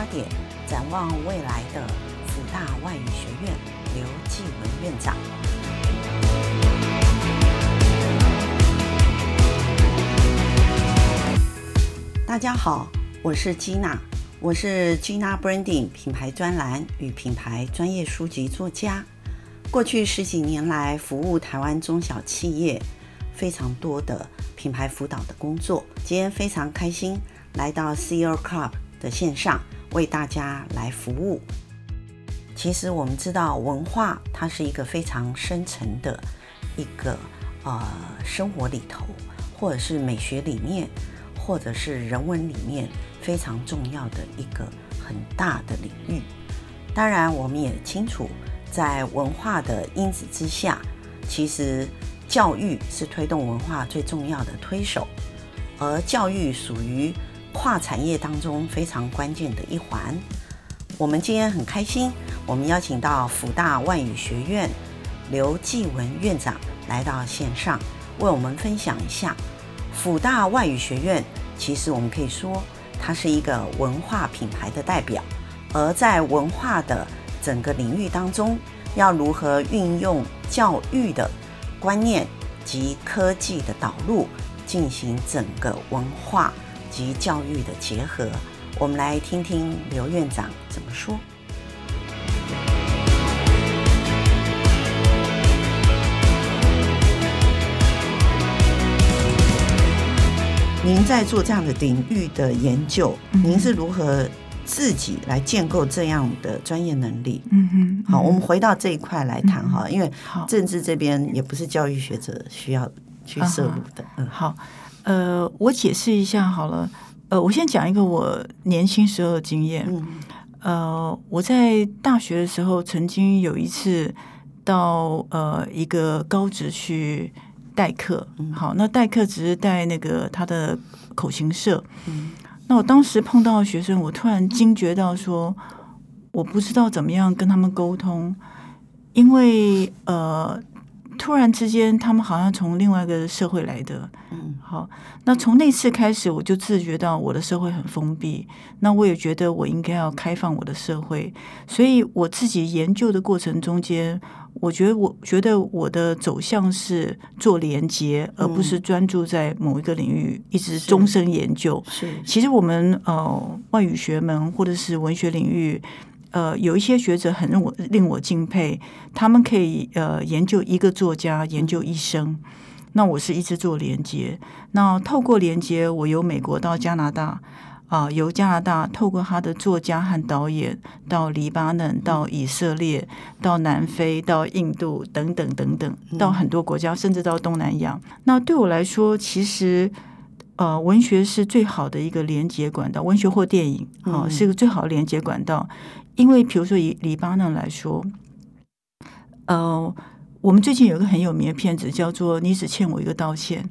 为出发点，展望未来的辅大外语学院刘继文院长。大家好，我是 Gina，我是 Gina Branding 品牌专栏与品牌专业书籍作家。过去十几年来，服务台湾中小企业非常多的品牌辅导的工作。今天非常开心来到 CEO Club 的线上，为大家来服务。其实我们知道，文化它是一个非常深层的一个呃生活里头，或者是美学里面。或者是人文里面非常重要的一个很大的领域。当然，我们也清楚，在文化的因子之下，其实教育是推动文化最重要的推手，而教育属于跨产业当中非常关键的一环。我们今天很开心，我们邀请到辅大外语学院刘继文院长来到线上，为我们分享一下辅大外语学院。其实我们可以说，它是一个文化品牌的代表，而在文化的整个领域当中，要如何运用教育的观念及科技的导入，进行整个文化及教育的结合，我们来听听刘院长怎么说。您在做这样的领域的研究，您是如何自己来建构这样的专业能力？嗯哼，好，我们回到这一块来谈哈，因为政治这边也不是教育学者需要去涉入的。嗯，好，呃，我解释一下好了，呃，我先讲一个我年轻时候的经验。嗯，呃，我在大学的时候曾经有一次到呃一个高职去。代课，好，那代课只是带那个他的口琴社。嗯，那我当时碰到的学生，我突然惊觉到说，我不知道怎么样跟他们沟通，因为呃，突然之间他们好像从另外一个社会来的。嗯，好，那从那次开始，我就自觉到我的社会很封闭，那我也觉得我应该要开放我的社会，所以我自己研究的过程中间。我觉得，我觉得我的走向是做连接，而不是专注在某一个领域一直终身研究。是，其实我们呃外语学门或者是文学领域，呃有一些学者很令我令我敬佩，他们可以呃研究一个作家研究一生。那我是一直做连接，那透过连接，我由美国到加拿大。啊，由加拿大透过他的作家和导演到黎巴嫩、到以色列、到南非、到印度等等等等，到很多国家，甚至到东南亚。那对我来说，其实呃，文学是最好的一个连接管道，文学或电影啊，是一个最好的连接管道。因为，比如说以黎巴嫩来说，呃，我们最近有一个很有名的片子叫做《你只欠我一个道歉》，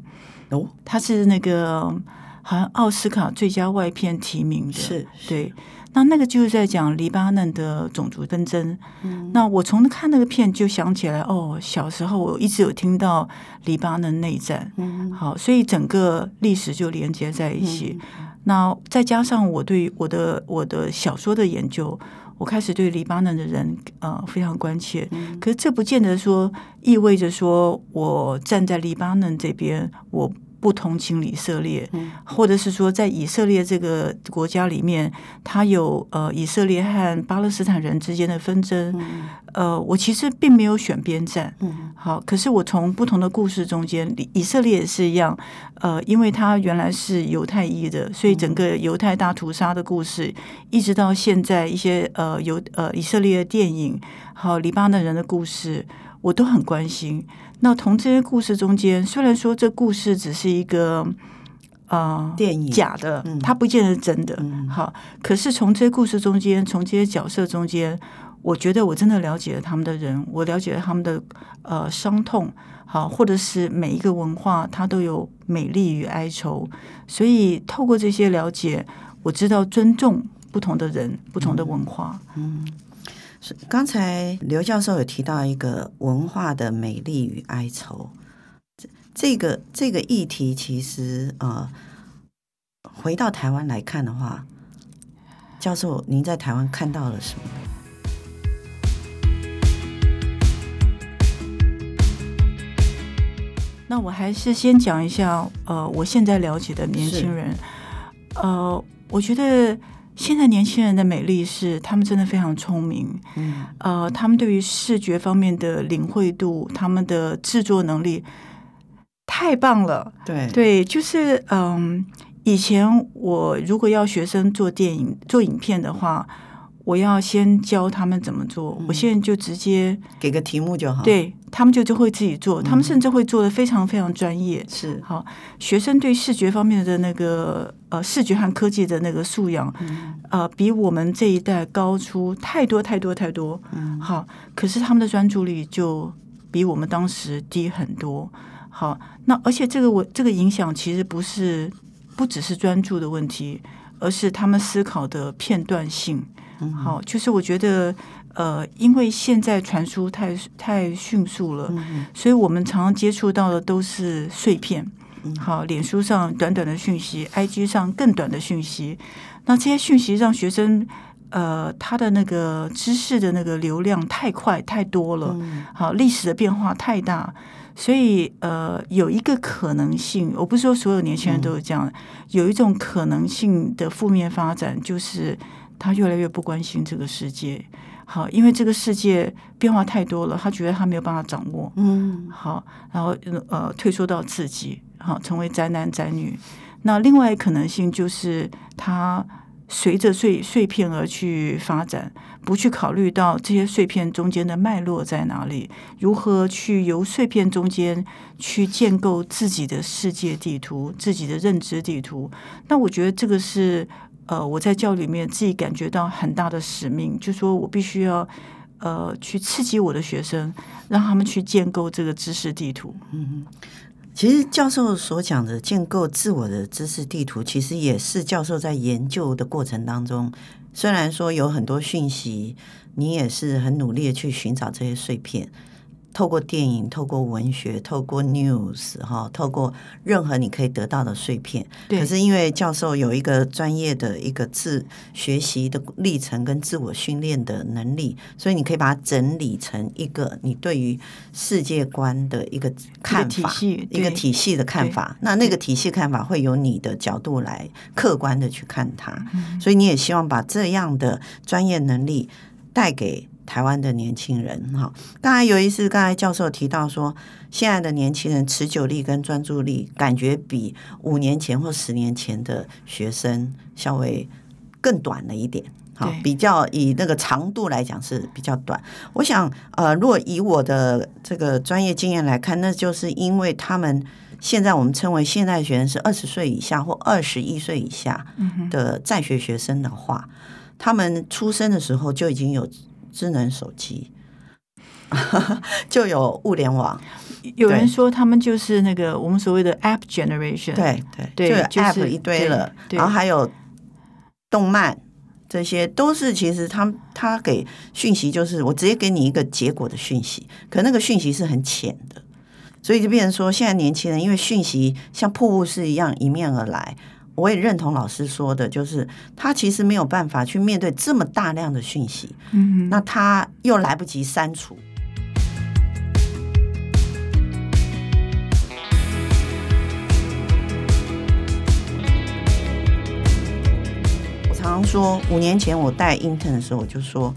哦，它是那个。好像奥斯卡最佳外片提名的，是，是对。那那个就是在讲黎巴嫩的种族纷争。嗯，那我从看那个片就想起来，哦，小时候我一直有听到黎巴嫩内战。嗯，好，所以整个历史就连接在一起。嗯，那再加上我对我的我的小说的研究，我开始对黎巴嫩的人呃非常关切。嗯，可是这不见得说意味着说我站在黎巴嫩这边，我。不同情以色列，或者是说，在以色列这个国家里面，他有呃以色列和巴勒斯坦人之间的纷争。呃，我其实并没有选边站。好，可是我从不同的故事中间，以色列也是一样。呃，因为他原来是犹太裔的，所以整个犹太大屠杀的故事，一直到现在一些呃犹呃以色列的电影，还有黎巴嫩人的故事，我都很关心。那从这些故事中间，虽然说这故事只是一个啊、呃、电影假的，它不见得是真的。嗯、好，可是从这些故事中间，从这些角色中间，我觉得我真的了解了他们的人，我了解了他们的呃伤痛。好，或者是每一个文化，它都有美丽与哀愁。所以透过这些了解，我知道尊重不同的人、不同的文化。嗯。刚才刘教授有提到一个文化的美丽与哀愁，这这个这个议题其实呃，回到台湾来看的话，教授，您在台湾看到了什么？那我还是先讲一下，呃，我现在了解的年轻人，呃，我觉得现在年轻人的美丽是他们真的非常聪明，嗯，呃，他们对于视觉方面的领会度，他们的制作能力太棒了，对。对，就是嗯，以前我如果要学生做电影、做影片的话。我要先教他们怎么做，嗯、我现在就直接给个题目就好，对他们就就会自己做，嗯、他们甚至会做的非常非常专业。是好，学生对视觉方面的那个呃视觉和科技的那个素养，嗯、呃，比我们这一代高出太多太多太多。嗯，好，可是他们的专注力就比我们当时低很多。好，那而且这个我这个影响其实不是不只是专注的问题，而是他们思考的片段性。好，就是我觉得，呃，因为现在传输太太迅速了，嗯、所以我们常常接触到的都是碎片。好，脸书上短短的讯息，IG 上更短的讯息，那这些讯息让学生，呃，他的那个知识的那个流量太快太多了。好，历史的变化太大，所以呃，有一个可能性，我不是说所有年轻人都是这样，有一种可能性的负面发展就是。他越来越不关心这个世界，好，因为这个世界变化太多了，他觉得他没有办法掌握，嗯，好，然后呃退缩到自己，好，成为宅男宅女。那另外一可能性就是他随着碎碎片而去发展，不去考虑到这些碎片中间的脉络在哪里，如何去由碎片中间去建构自己的世界地图、自己的认知地图。那我觉得这个是。呃，我在教里面自己感觉到很大的使命，就说我必须要呃去刺激我的学生，让他们去建构这个知识地图。嗯，其实教授所讲的建构自我的知识地图，其实也是教授在研究的过程当中，虽然说有很多讯息，你也是很努力的去寻找这些碎片。透过电影，透过文学，透过 news 哈，透过任何你可以得到的碎片。对可是因为教授有一个专业的一个自学习的历程跟自我训练的能力，所以你可以把它整理成一个你对于世界观的一个看法，一个体系，的看法。那那个体系看法会由你的角度来客观的去看它，嗯、所以你也希望把这样的专业能力带给。台湾的年轻人，哈，刚才有一次，刚才教授提到说，现在的年轻人持久力跟专注力，感觉比五年前或十年前的学生稍微更短了一点，好，比较以那个长度来讲是比较短。我想，呃，如果以我的这个专业经验来看，那就是因为他们现在我们称为现代学生是二十岁以下或二十一岁以下的在学学生的话，他们出生的时候就已经有。智能手机。就有物联网，有人说他们就是那个我们所谓的 App Generation，对对对，就有 App 一堆了，然后还有动漫，这些都是其实他他给讯息，就是我直接给你一个结果的讯息，可那个讯息是很浅的，所以就变成说，现在年轻人因为讯息像瀑布式一样迎面而来。我也认同老师说的，就是他其实没有办法去面对这么大量的讯息，嗯，那他又来不及删除。我常常说，五年前我带 intern 的时候，我就说，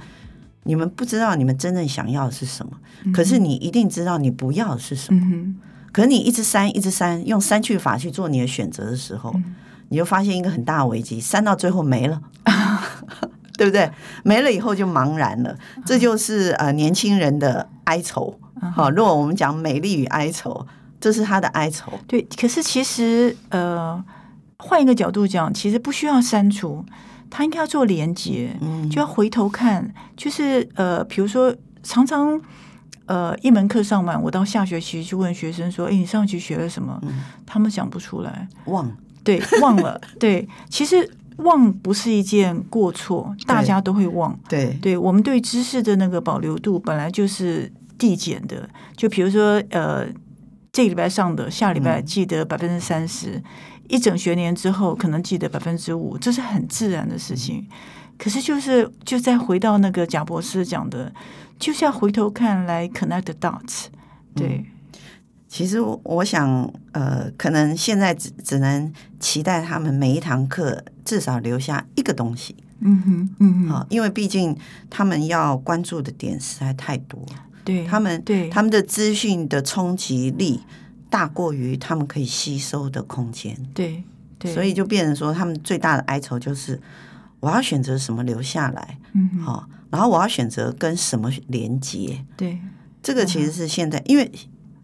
你们不知道你们真正想要的是什么，嗯，可是你一定知道你不要的是什么。嗯，可是你一直删，一直删，用删去法去做你的选择的时候。嗯你就发现一个很大的危机，删到最后没了，对不对？没了以后就茫然了，这就是呃年轻人的哀愁。好，如果我们讲美丽与哀愁，这是他的哀愁。对，可是其实呃，换一个角度讲，其实不需要删除，他应该要做连接，嗯，就要回头看，就是呃，比如说常常呃一门课上完，我到下学期去问学生说：“哎，你上学期学了什么？”嗯，他们讲不出来，忘。对，忘了。对，其实忘不是一件过错，大家都会忘。对，对，我们对知识的那个保留度本来就是递减的。就比如说，呃，这个礼拜上的，下礼拜记得百分之三十，一整学年之后可能记得百分之五，这是很自然的事情。可是就是就再回到那个贾博士讲的，就是要回头看来 connect the dots。对，嗯、其实我想，呃，可能现在只只能期待他们每一堂课至少留下一个东西。嗯哼，嗯哼，好，因为毕竟他们要关注的点实在太多。对，他们对他们的资讯的冲击力大过于他们可以吸收的空间。对，对，所以就变成说，他们最大的哀愁就是我要选择什么留下来。嗯哼，好，然后我要选择跟什么连接。对，这个其实是现在，嗯、因为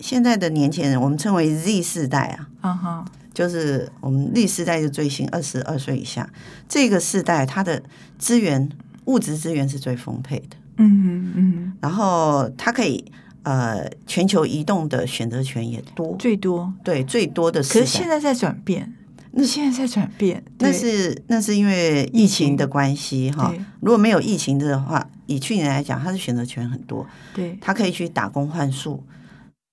现在的年轻人，我们称为 Z 世代啊。啊哈，就是我们 Z 世代就最新二十二岁以下这个世代，它的资源物质资源是最丰沛的。嗯嗯嗯，然后它可以呃全球移动的选择权也多，最多对最多的。可是现在在转变，那现在在转变，那是那是因为疫情的关系哈。如果没有疫情的话，以去年来讲，他的选择权很多，对，他可以去打工换宿。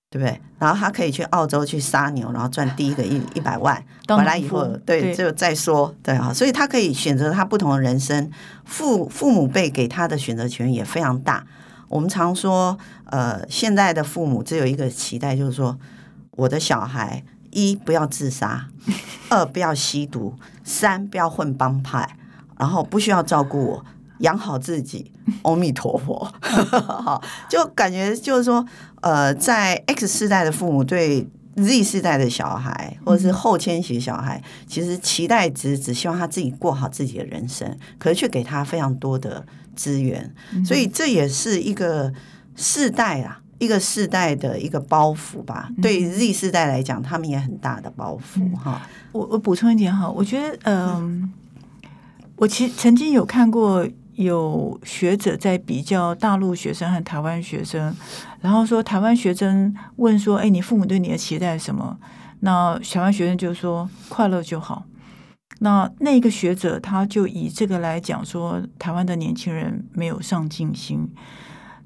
对不对？然后他可以去澳洲去杀牛，然后赚第一个一一百万，回来以后，对，对就再说，对啊，所以他可以选择他不同的人生。父父母辈给他的选择权也非常大。我们常说，呃，现在的父母只有一个期待，就是说，我的小孩一不要自杀，二不要吸毒，三不要混帮派，然后不需要照顾我。养好自己，阿弥陀佛，好，就感觉就是说，呃，在 X 世代的父母对 Z 世代的小孩，或者是后千禧小孩，其实期待值只希望他自己过好自己的人生，可是却给他非常多的资源，所以这也是一个世代啊，一个世代的一个包袱吧。对 Z 世代来讲，他们也很大的包袱哈。我我补充一点哈，我觉得，嗯，我其实曾经有看过。有学者在比较大陆学生和台湾学生，然后说台湾学生问说：“哎，你父母对你的期待是什么？”那台湾学生就说：“快乐就好。”那那个学者他就以这个来讲说，台湾的年轻人没有上进心。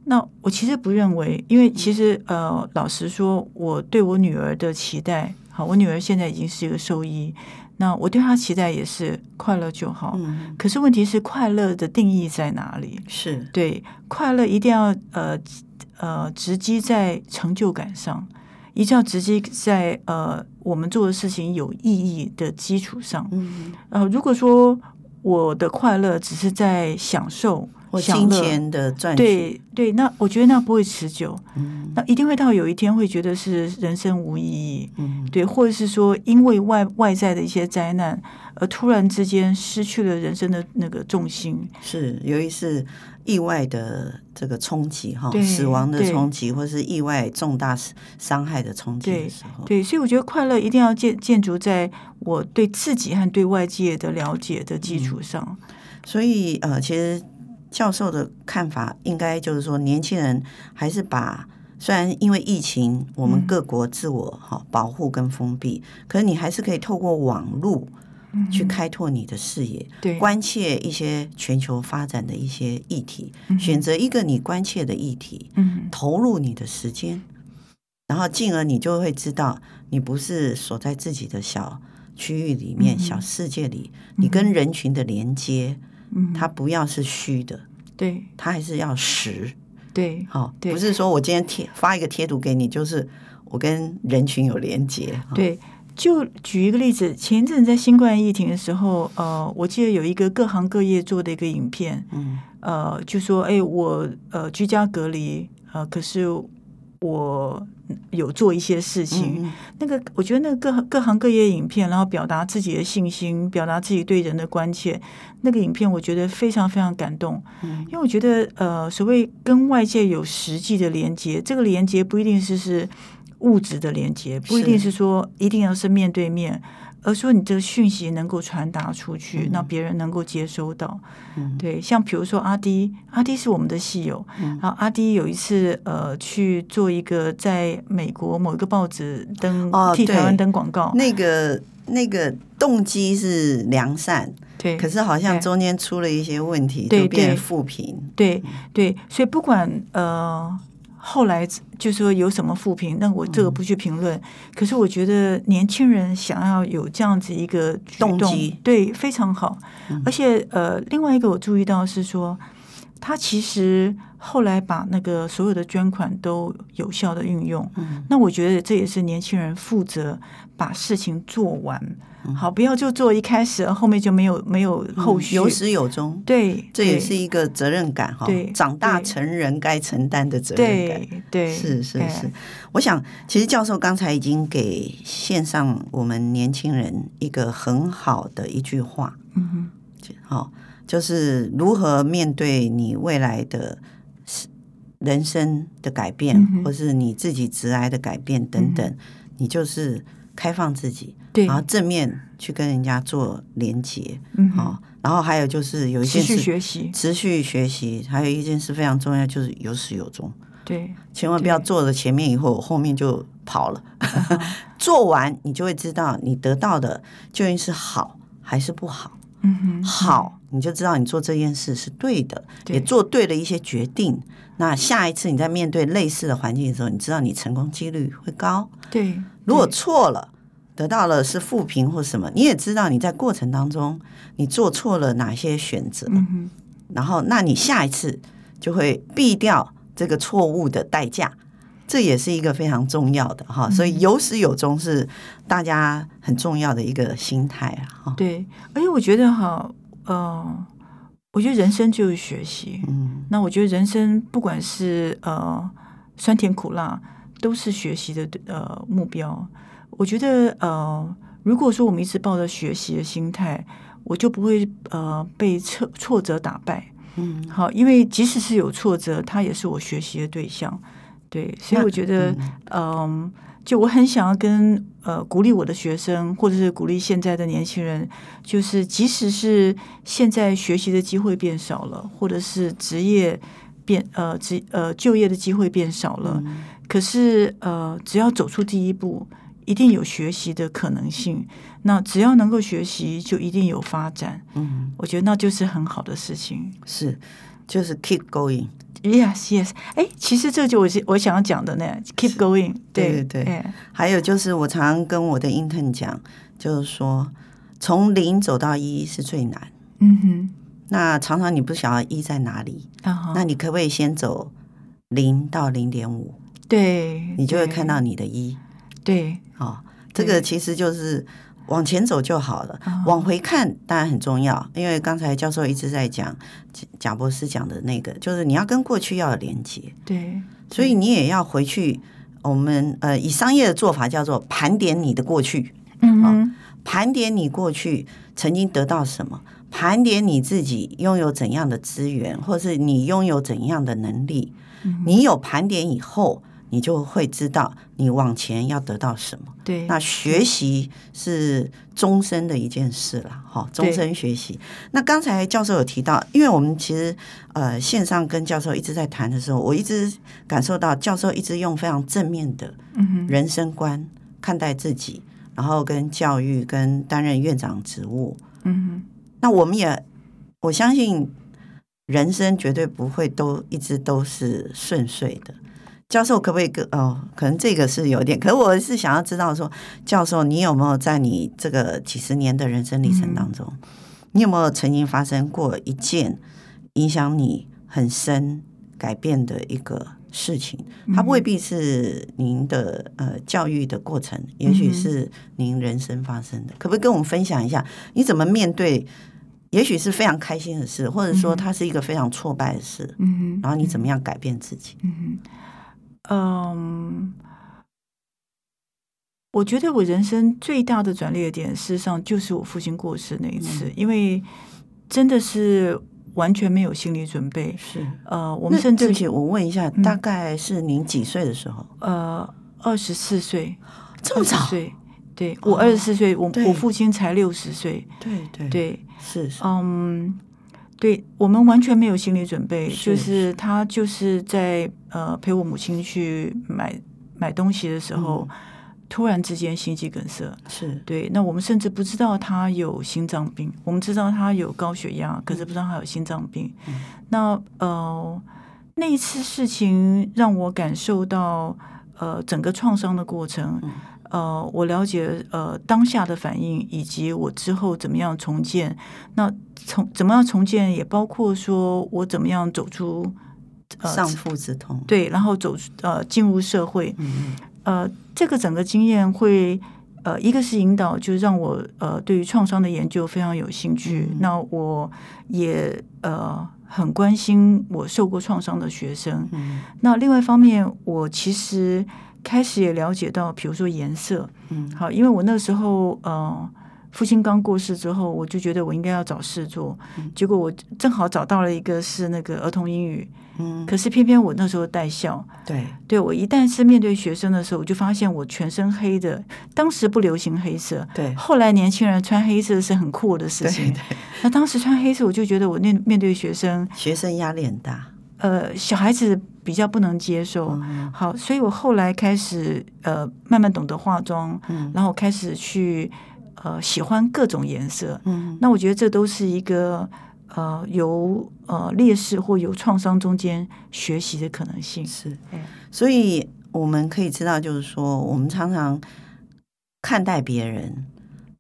那我其实不认为，因为其实呃，老实说，我对我女儿的期待，好，我女儿现在已经是一个兽医。那我对他期待也是快乐就好，嗯，可是问题是快乐的定义在哪里？是对快乐一定要呃呃直击在成就感上，一定要直击在呃我们做的事情有意义的基础上。嗯，呃，如果说我的快乐只是在享受。或金钱的赚取，对对，那我觉得那不会持久，嗯，那一定会到有一天会觉得是人生无意义，嗯，对，或者是说因为外外在的一些灾难而突然之间失去了人生的那个重心，是由于是意外的这个冲击哈，死亡的冲击，或是意外重大伤害的冲击的时候，对，对，所以我觉得快乐一定要建建筑在我对自己和对外界的了解的基础上，嗯，所以呃，其实。教授的看法应该就是说，年轻人还是把虽然因为疫情，我们各国自我哈保护跟封闭，可是你还是可以透过网络去开拓你的视野，对，关切一些全球发展的一些议题，选择一个你关切的议题，投入你的时间，然后进而你就会知道，你不是锁在自己的小区域里面、小世界里，你跟人群的连接。嗯，它不要是虚的，对，它还是要实，对，好，不是说我今天贴发一个贴图给你，就是我跟人群有连接。对，就举一个例子，前一阵在新冠疫情的时候，呃，我记得有一个各行各业做的一个影片，嗯，呃，就说，哎，我呃居家隔离，呃，可是我。有做一些事情，嗯、那个我觉得那个各各行各业影片，然后表达自己的信心，表达自己对人的关切，那个影片我觉得非常非常感动。嗯、因为我觉得呃，所谓跟外界有实际的连接，这个连接不一定是是物质的连接，不一定是说一定要是面对面。而说你这个讯息能够传达出去，让别人能够接收到。嗯、对，像比如说阿迪，阿迪是我们的戏友，嗯、然后阿迪有一次呃去做一个在美国某一个报纸登、哦、替台湾登广告，那个那个动机是良善，对，可是好像中间出了一些问题，就变负评。对对，对，所以不管呃。后来就说有什么负评，那我这个不去评论。嗯、可是我觉得年轻人想要有这样子一个举动，动机对，非常好。嗯、而且呃，另外一个我注意到是说，他其实后来把那个所有的捐款都有效的运用。嗯、那我觉得这也是年轻人负责把事情做完。好，不要就做一开始，后面就没有没有后续，有始有终。对，这也是一个责任感哈。对，长大成人该承担的责任感。对，是是是。我想，其实教授刚才已经给线上我们年轻人一个很好的一句话。嗯哼。好，就是如何面对你未来的人生的改变，或是你自己直癌的改变等等，你就是开放自己。对，然后正面去跟人家做连接，嗯，好，然后还有就是有一件事，持续学习，持续学习，还有一件事非常重要，就是有始有终。对，千万不要做了前面以后，后面就跑了。做完你就会知道，你得到的究竟是好还是不好。嗯哼，好，你就知道你做这件事是对的，也做对了一些决定。那下一次你在面对类似的环境的时候，你知道你成功几率会高。对，如果错了。得到了是负评或什么，你也知道你在过程当中你做错了哪些选择，嗯、然后那你下一次就会避掉这个错误的代价，这也是一个非常重要的哈。嗯、所以有始有终是大家很重要的一个心态啊。哈，对，而且我觉得哈，呃，我觉得人生就是学习，嗯，那我觉得人生不管是呃酸甜苦辣，都是学习的呃目标。我觉得，呃，如果说我们一直抱着学习的心态，我就不会呃被挫挫折打败。嗯，好，因为即使是有挫折，它也是我学习的对象。对，所以我觉得，嗯、呃，就我很想要跟呃鼓励我的学生，或者是鼓励现在的年轻人，就是即使是现在学习的机会变少了，或者是职业变呃职呃就业的机会变少了，嗯、可是呃只要走出第一步。一定有学习的可能性。那只要能够学习，就一定有发展。嗯，我觉得那就是很好的事情。是，就是 keep going。Yes, yes。哎，其实这就我我想要讲的呢，keep going。对对对。还有就是，我常常跟我的 intern 讲，就是说，从零走到一是最难。嗯哼。那常常你不晓得一在哪里，那你可不可以先走零到零点五？对，你就会看到你的一。对。哦，这个其实就是往前走就好了，对往回看当然很重要，因为刚才教授一直在讲贾博士讲的那个，就是你要跟过去要有连接，对，所以你也要回去。我们呃，以商业的做法叫做盘点你的过去，嗯盘点你过去曾经得到什么，盘点你自己拥有怎样的资源，或是你拥有怎样的能力，嗯、你有盘点以后。你就会知道你往前要得到什么。对，那学习是终身的一件事了，哈，终身学习。那刚才教授有提到，因为我们其实呃线上跟教授一直在谈的时候，我一直感受到教授一直用非常正面的人生观看待自己，嗯、然后跟教育跟担任院长职务。嗯哼，那我们也我相信人生绝对不会都一直都是顺遂的。教授可不可以跟哦？可能这个是有点，可是我是想要知道说，教授你有没有在你这个几十年的人生历程当中，嗯、你有没有曾经发生过一件影响你很深、改变的一个事情？它未必是您的呃教育的过程，也许是您人生发生的。可不可以跟我们分享一下，你怎么面对？也许是非常开心的事，或者说它是一个非常挫败的事。嗯哼，然后你怎么样改变自己？嗯哼。嗯，我觉得我人生最大的转捩点，事实上就是我父亲过世那一次，嗯、因为真的是完全没有心理准备。是，呃，我们甚至，起，我问一下，嗯、大概是您几岁的时候？呃，二十四岁，这么早？岁，对，我二十四岁，我我父亲才六十岁。对对对，是是，嗯。对，我们完全没有心理准备，是就是他就是在呃陪我母亲去买买东西的时候，嗯、突然之间心肌梗塞。是对，那我们甚至不知道他有心脏病，我们知道他有高血压，可是不知道他有心脏病。嗯、那呃那一次事情让我感受到，呃，整个创伤的过程，呃，我了解呃当下的反应，以及我之后怎么样重建。那从怎么样重建，也包括说我怎么样走出、呃、丧父之痛，对，然后走呃进入社会，嗯、呃，这个整个经验会呃，一个是引导，就是让我呃对于创伤的研究非常有兴趣。嗯、那我也呃。很关心我受过创伤的学生。嗯，那另外一方面，我其实开始也了解到，比如说颜色。嗯，好，因为我那时候呃，父亲刚过世之后，我就觉得我应该要找事做。嗯，结果我正好找到了一个是那个儿童英语。嗯，可是偏偏我那时候带校，对，对我一旦是面对学生的时候，我就发现我全身黑的，当时不流行黑色，对，后来年轻人穿黑色是很酷的事情，对，对，那当时穿黑色，我就觉得我面面对学生，学生压力很大，呃，小孩子比较不能接受，嗯、好，所以我后来开始呃慢慢懂得化妆，嗯，然后开始去呃喜欢各种颜色，嗯，那我觉得这都是一个。呃，由呃劣势或有创伤中间学习的可能性。是，所以我们可以知道，就是说，我们常常看待别人，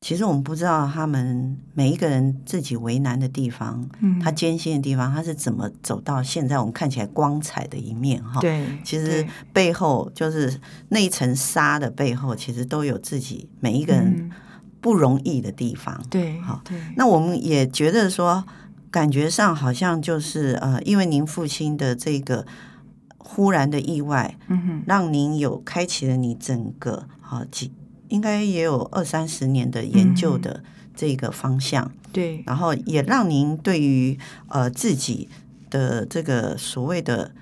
其实我们不知道他们每一个人自己为难的地方，嗯，他艰辛的地方，他是怎么走到现在我们看起来光彩的一面哈？对，其实背后就是那一层纱的背后，其实都有自己每一个人不容易的地方。对，好，那我们也觉得说。感觉上好像就是呃，因为您父亲的这个忽然的意外，嗯哼，让您有开启了你整个好几应该也有二三十年的研究的这个方向，嗯、对，然后也让您对于呃自己的这个所谓的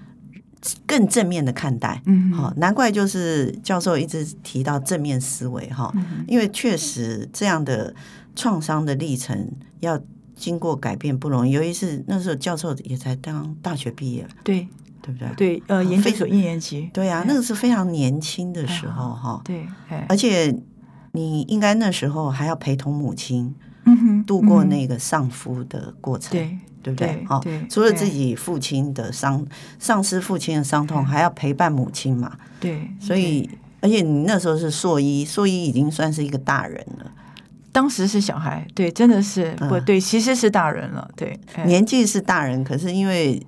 更正面的看待，嗯，好，难怪就是教授一直提到正面思维哈，嗯、因为确实这样的创伤的历程要。经过改变不容易，尤其是那时候教授也才当大学毕业，对。对不对？对，呃，研究所一年级，对啊，那个是非常年轻的时候哈，对，而且你应该那时候还要陪同母亲，度过那个丧夫的过程，对，对不对？哦，除了自己父亲的伤，丧失父亲的伤痛，还要陪伴母亲嘛，对，所以，而且你那时候是硕一，硕一已经算是一个大人了。当时是小孩，对，真的是不对，其实是大人了，对，年纪是大人，可是因为，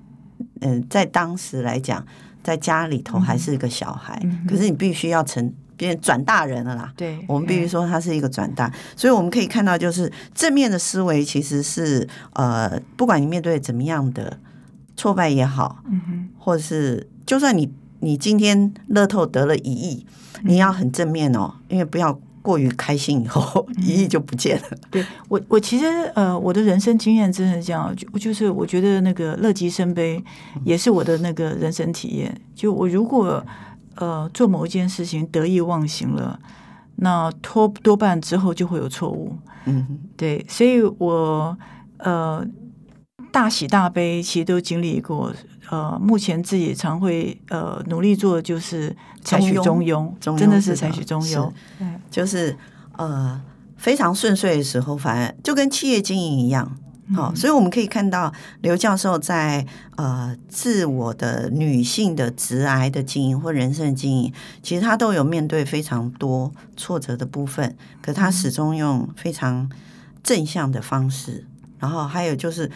嗯、呃，在当时来讲，在家里头还是一个小孩，嗯、可是你必须要成变转大人了啦，对，我们必须说他是一个转大，所以我们可以看到，就是正面的思维其实是呃，不管你面对怎么样的挫败也好，嗯哼，或者是就算你你今天乐透得了一亿，你要很正面哦，因为不要。过于开心以后，一亿就不见了。嗯、对我，我其实呃，我的人生经验真的是这样，就就是我觉得那个乐极生悲也是我的那个人生体验。就我如果呃做某一件事情得意忘形了，那多多半之后就会有错误。嗯哼，对，所以我呃大喜大悲其实都经历过。呃，目前自己常会呃努力做的就是采取中庸，中庸真的是采取中庸，就是呃非常顺遂的时候，反而就跟企业经营一样。好、嗯，所以我们可以看到刘教授在呃自我的女性的直癌的经营或人生的经营，其实他都有面对非常多挫折的部分，可他始终用非常正向的方式，然后还有就是。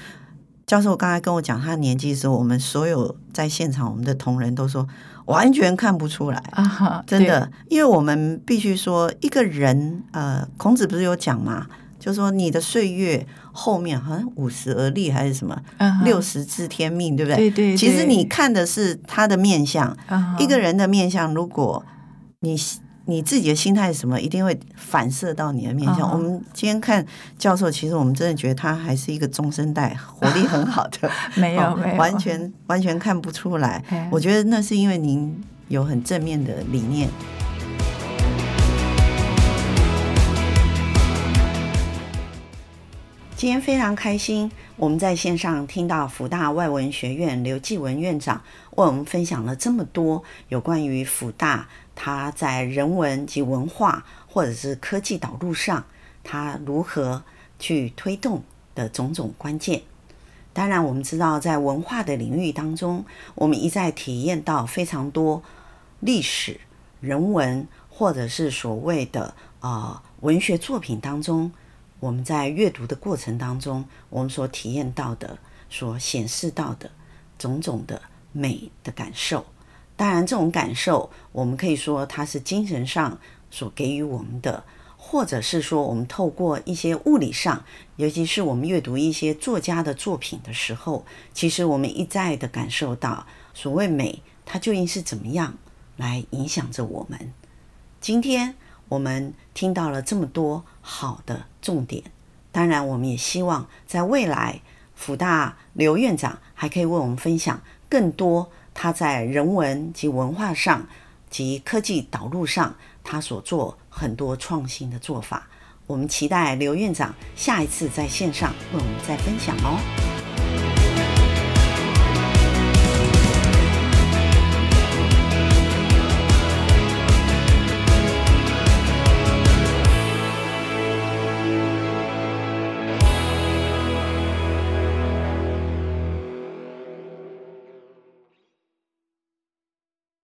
教授刚才跟我讲他年纪的时候，我们所有在现场我们的同仁都说完全看不出来啊，真的，因为我们必须说一个人，呃，孔子不是有讲嘛？就说你的岁月后面好像五十而立还是什么，六十知天命，对不对？对对，其实你看的是他的面相，一个人的面相，如果你。你自己的心态是什么，一定会反射到你的面相。Uh huh. 我们今天看教授，其实我们真的觉得他还是一个中生代，活力很好的，没有没有，完全完全看不出来。Uh. 我觉得那是因为您有很正面的理念。今天非常开心，我们在线上听到辅大外文学院刘继文院长为我们分享了这么多有关于辅大。他在人文及文化，或者是科技导入上，他如何去推动的种种关键。当然，我们知道在文化的领域当中，我们一再体验到非常多历史、人文，或者是所谓的呃文学作品当中，我们在阅读的过程当中，我们所体验到的、所显示到的种种的美的感受。当然，这种感受，我们可以说它是精神上所给予我们的，或者是说我们透过一些物理上，尤其是我们阅读一些作家的作品的时候，其实我们一再的感受到，所谓美，它究竟是怎么样来影响着我们。今天我们听到了这么多好的重点，当然，我们也希望在未来，辅大刘院长还可以为我们分享更多。他在人文及文化上及科技导入上，他所做很多创新的做法。我们期待刘院长下一次在线上为我们再分享哦。